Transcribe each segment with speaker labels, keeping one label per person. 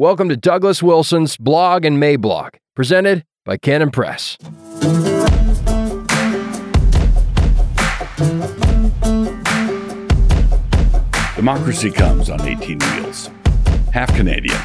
Speaker 1: Welcome to Douglas Wilson's Blog and Mablog, presented by Canon Press.
Speaker 2: Democracy comes on 18 wheels. Half Canadian.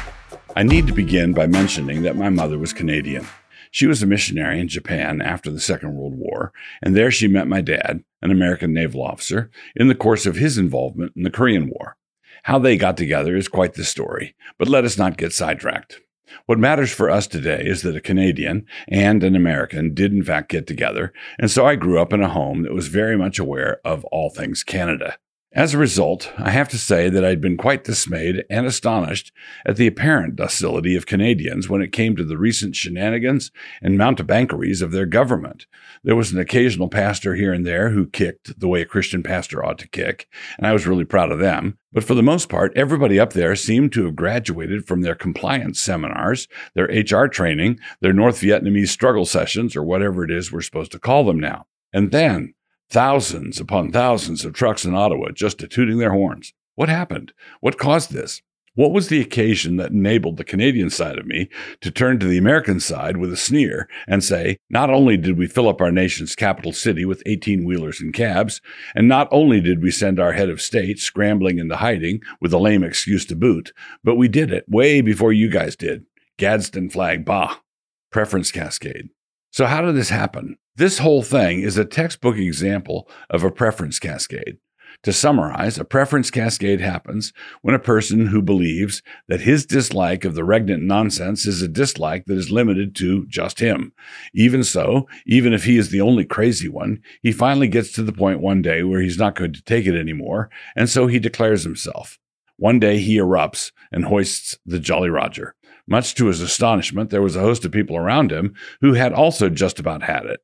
Speaker 2: I need to begin by mentioning that my mother was Canadian. She was a missionary in Japan after the Second World War, and there she met my dad, an American naval officer, in the course of his involvement in the Korean War. How they got together is quite the story, but let us not get sidetracked. What matters for us today is that a Canadian and an American did in fact get together, and so I grew up in a home that was very much aware of all things Canada. As a result, I have to say that I'd been quite dismayed and astonished at the apparent docility of Canadians when it came to the recent shenanigans and mountebankeries of their government. There was an occasional pastor here and there who kicked the way a Christian pastor ought to kick, and I was really proud of them. But for the most part, everybody up there seemed to have graduated from their compliance seminars, their HR training, their North Vietnamese struggle sessions, or whatever it is we're supposed to call them now. And then Thousands upon thousands of trucks in Ottawa just tooting their horns. What happened? What caused this? What was the occasion that enabled the Canadian side of me to turn to the American side with a sneer and say, not only did we fill up our nation's capital city with 18 wheelers and cabs, and not only did we send our head of state scrambling into hiding with a lame excuse to boot, but we did it way before you guys did. Gadsden flag, bah. Preference cascade. So, how did this happen? This whole thing is a textbook example of a preference cascade. To summarize, a preference cascade happens when a person who believes that his dislike of the regnant nonsense is a dislike that is limited to just him. Even so, even if he is the only crazy one, he finally gets to the point one day where he's not going to take it anymore, and so he declares himself. One day he erupts and hoists the Jolly Roger. Much to his astonishment, there was a host of people around him who had also just about had it.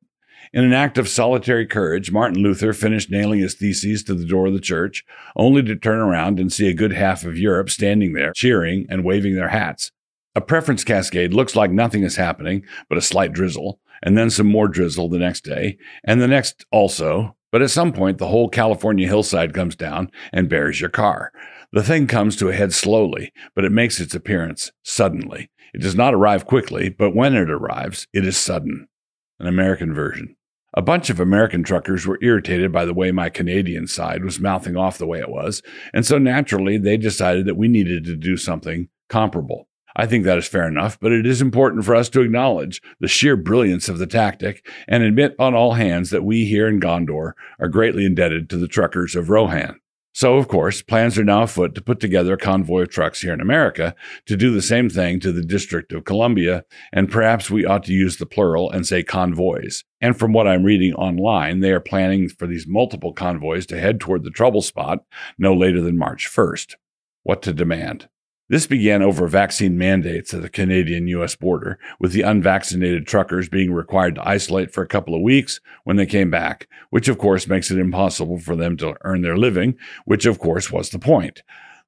Speaker 2: In an act of solitary courage, Martin Luther finished nailing his theses to the door of the church, only to turn around and see a good half of Europe standing there, cheering and waving their hats. A preference cascade looks like nothing is happening but a slight drizzle, and then some more drizzle the next day, and the next also. But at some point, the whole California hillside comes down and bears your car. The thing comes to a head slowly, but it makes its appearance suddenly. It does not arrive quickly, but when it arrives, it is sudden. An American version. A bunch of American truckers were irritated by the way my Canadian side was mouthing off the way it was, and so naturally they decided that we needed to do something comparable. I think that is fair enough, but it is important for us to acknowledge the sheer brilliance of the tactic and admit on all hands that we here in Gondor are greatly indebted to the truckers of Rohan. So, of course, plans are now afoot to put together a convoy of trucks here in America to do the same thing to the District of Columbia, and perhaps we ought to use the plural and say convoys. And from what I'm reading online, they are planning for these multiple convoys to head toward the trouble spot no later than March 1st. What to demand? This began over vaccine mandates at the Canadian US border, with the unvaccinated truckers being required to isolate for a couple of weeks when they came back, which of course makes it impossible for them to earn their living, which of course was the point.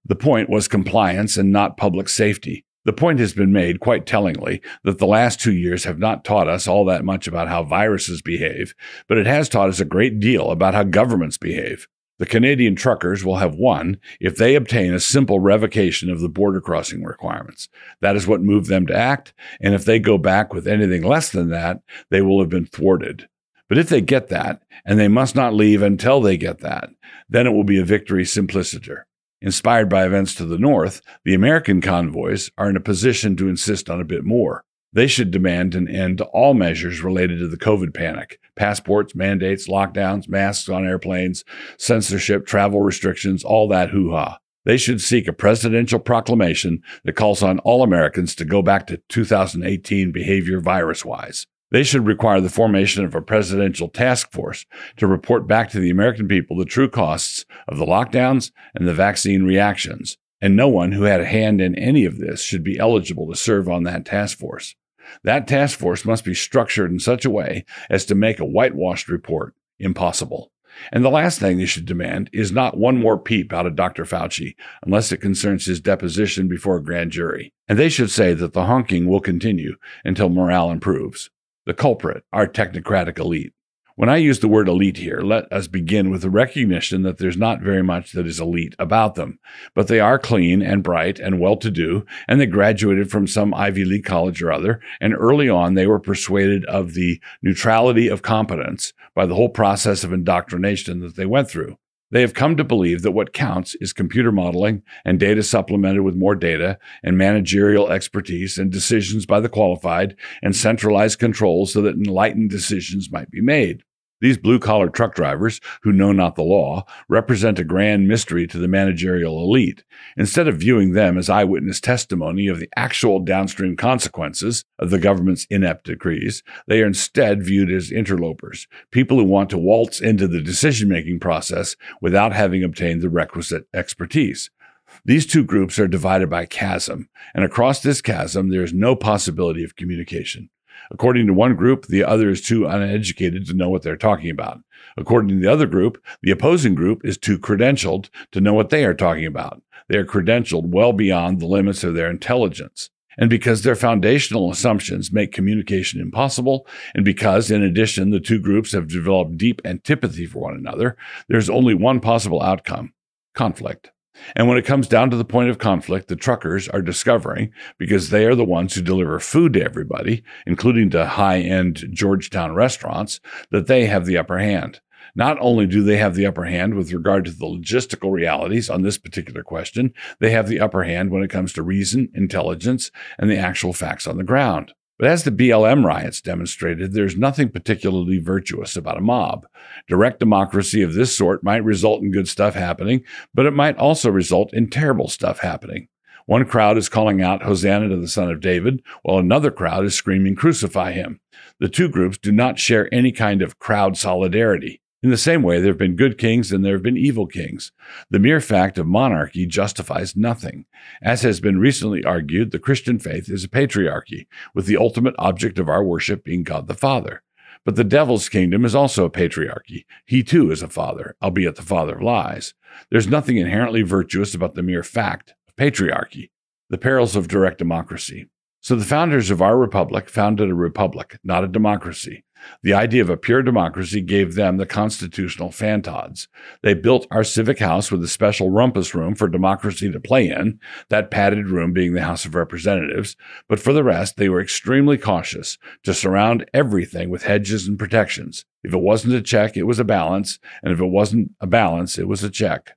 Speaker 2: The point was compliance and not public safety. The point has been made quite tellingly that the last two years have not taught us all that much about how viruses behave, but it has taught us a great deal about how governments behave. The Canadian truckers will have won if they obtain a simple revocation of the border crossing requirements. That is what moved them to act, and if they go back with anything less than that, they will have been thwarted. But if they get that, and they must not leave until they get that, then it will be a victory simpliciter. Inspired by events to the north, the American convoys are in a position to insist on a bit more. They should demand an end to all measures related to the COVID panic passports, mandates, lockdowns, masks on airplanes, censorship, travel restrictions, all that hoo ha. They should seek a presidential proclamation that calls on all Americans to go back to 2018 behavior virus wise. They should require the formation of a presidential task force to report back to the American people the true costs of the lockdowns and the vaccine reactions. And no one who had a hand in any of this should be eligible to serve on that task force. That task force must be structured in such a way as to make a whitewashed report impossible. And the last thing they should demand is not one more peep out of Dr. Fauci unless it concerns his deposition before a grand jury. And they should say that the honking will continue until morale improves. The culprit, our technocratic elite. When I use the word elite here, let us begin with the recognition that there's not very much that is elite about them, but they are clean and bright and well to do, and they graduated from some Ivy League college or other, and early on they were persuaded of the neutrality of competence by the whole process of indoctrination that they went through. They have come to believe that what counts is computer modeling and data supplemented with more data and managerial expertise and decisions by the qualified and centralized controls so that enlightened decisions might be made. These blue collar truck drivers, who know not the law, represent a grand mystery to the managerial elite. Instead of viewing them as eyewitness testimony of the actual downstream consequences of the government's inept decrees, they are instead viewed as interlopers, people who want to waltz into the decision making process without having obtained the requisite expertise. These two groups are divided by chasm, and across this chasm, there is no possibility of communication. According to one group, the other is too uneducated to know what they're talking about. According to the other group, the opposing group is too credentialed to know what they are talking about. They are credentialed well beyond the limits of their intelligence. And because their foundational assumptions make communication impossible, and because, in addition, the two groups have developed deep antipathy for one another, there's only one possible outcome conflict. And when it comes down to the point of conflict, the truckers are discovering, because they are the ones who deliver food to everybody, including to high end Georgetown restaurants, that they have the upper hand. Not only do they have the upper hand with regard to the logistical realities on this particular question, they have the upper hand when it comes to reason, intelligence, and the actual facts on the ground. But as the BLM riots demonstrated, there's nothing particularly virtuous about a mob. Direct democracy of this sort might result in good stuff happening, but it might also result in terrible stuff happening. One crowd is calling out Hosanna to the Son of David, while another crowd is screaming, Crucify him. The two groups do not share any kind of crowd solidarity. In the same way, there have been good kings and there have been evil kings. The mere fact of monarchy justifies nothing. As has been recently argued, the Christian faith is a patriarchy, with the ultimate object of our worship being God the Father. But the devil's kingdom is also a patriarchy. He too is a father, albeit the father of lies. There's nothing inherently virtuous about the mere fact of patriarchy. The perils of direct democracy. So the founders of our republic founded a republic, not a democracy. The idea of a pure democracy gave them the constitutional fantods. They built our civic house with a special rumpus room for democracy to play in, that padded room being the House of Representatives. But for the rest, they were extremely cautious to surround everything with hedges and protections. If it wasn't a check, it was a balance. And if it wasn't a balance, it was a check.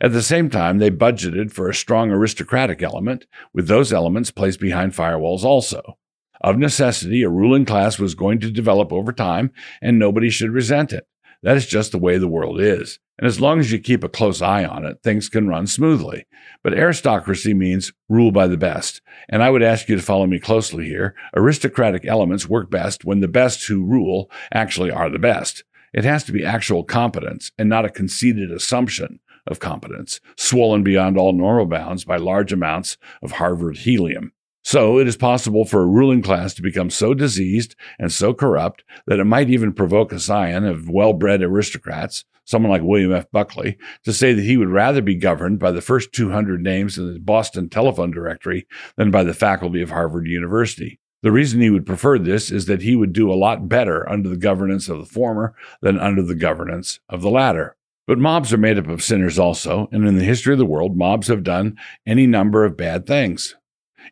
Speaker 2: At the same time, they budgeted for a strong aristocratic element, with those elements placed behind firewalls also. Of necessity, a ruling class was going to develop over time, and nobody should resent it. That is just the way the world is. And as long as you keep a close eye on it, things can run smoothly. But aristocracy means rule by the best. And I would ask you to follow me closely here. Aristocratic elements work best when the best who rule actually are the best. It has to be actual competence and not a conceited assumption of competence, swollen beyond all normal bounds by large amounts of Harvard helium. So it is possible for a ruling class to become so diseased and so corrupt that it might even provoke a scion of well bred aristocrats, someone like William F. Buckley, to say that he would rather be governed by the first 200 names in the Boston telephone directory than by the faculty of Harvard University. The reason he would prefer this is that he would do a lot better under the governance of the former than under the governance of the latter. But mobs are made up of sinners also, and in the history of the world, mobs have done any number of bad things.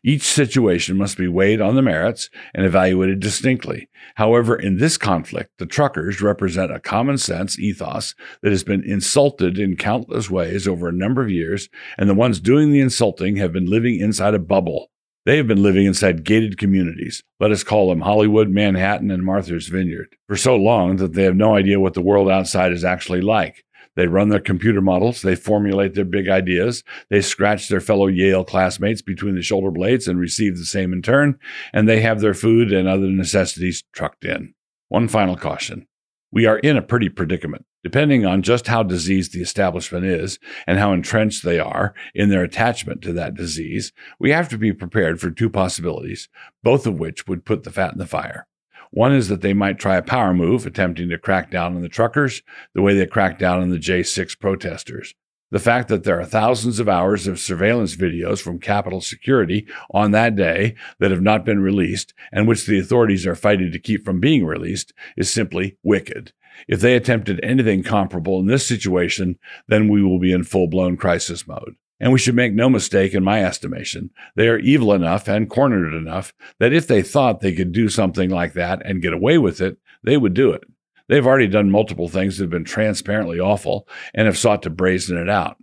Speaker 2: Each situation must be weighed on the merits and evaluated distinctly. However, in this conflict, the truckers represent a common sense ethos that has been insulted in countless ways over a number of years, and the ones doing the insulting have been living inside a bubble. They have been living inside gated communities, let us call them Hollywood, Manhattan, and Martha's Vineyard, for so long that they have no idea what the world outside is actually like. They run their computer models, they formulate their big ideas, they scratch their fellow Yale classmates between the shoulder blades and receive the same in turn, and they have their food and other necessities trucked in. One final caution. We are in a pretty predicament. Depending on just how diseased the establishment is and how entrenched they are in their attachment to that disease, we have to be prepared for two possibilities, both of which would put the fat in the fire. One is that they might try a power move, attempting to crack down on the truckers the way they cracked down on the J6 protesters. The fact that there are thousands of hours of surveillance videos from Capitol Security on that day that have not been released and which the authorities are fighting to keep from being released is simply wicked. If they attempted anything comparable in this situation, then we will be in full blown crisis mode. And we should make no mistake, in my estimation, they are evil enough and cornered enough that if they thought they could do something like that and get away with it, they would do it. They've already done multiple things that have been transparently awful and have sought to brazen it out.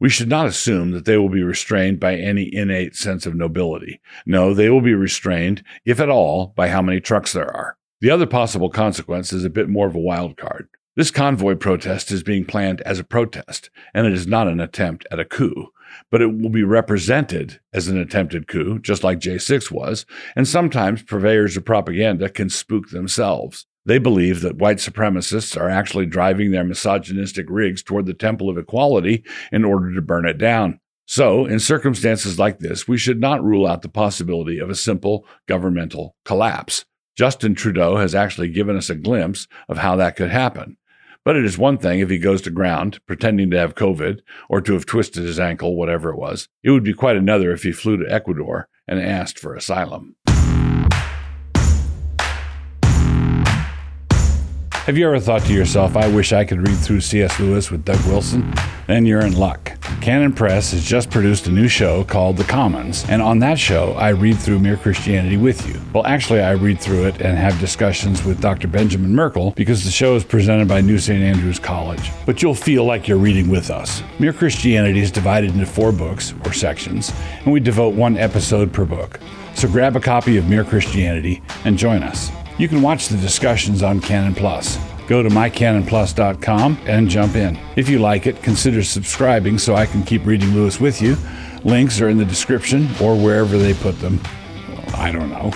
Speaker 2: We should not assume that they will be restrained by any innate sense of nobility. No, they will be restrained, if at all, by how many trucks there are. The other possible consequence is a bit more of a wild card. This convoy protest is being planned as a protest, and it is not an attempt at a coup, but it will be represented as an attempted coup, just like J6 was, and sometimes purveyors of propaganda can spook themselves. They believe that white supremacists are actually driving their misogynistic rigs toward the temple of equality in order to burn it down. So, in circumstances like this, we should not rule out the possibility of a simple governmental collapse. Justin Trudeau has actually given us a glimpse of how that could happen. But it is one thing if he goes to ground pretending to have COVID or to have twisted his ankle, whatever it was. It would be quite another if he flew to Ecuador and asked for asylum. Have you ever thought to yourself, I wish I could read through C.S. Lewis with Doug Wilson? Then you're in luck. Canon Press has just produced a new show called The Commons, and on that show, I read through Mere Christianity with you. Well, actually, I read through it and have discussions with Dr. Benjamin Merkle because the show is presented by New St. Andrews College. But you'll feel like you're reading with us. Mere Christianity is divided into four books, or sections, and we devote one episode per book. So grab a copy of Mere Christianity and join us. You can watch the discussions on Canon Plus. Go to mycanonplus.com and jump in. If you like it, consider subscribing so I can keep reading Lewis with you. Links are in the description or wherever they put them. I don't know.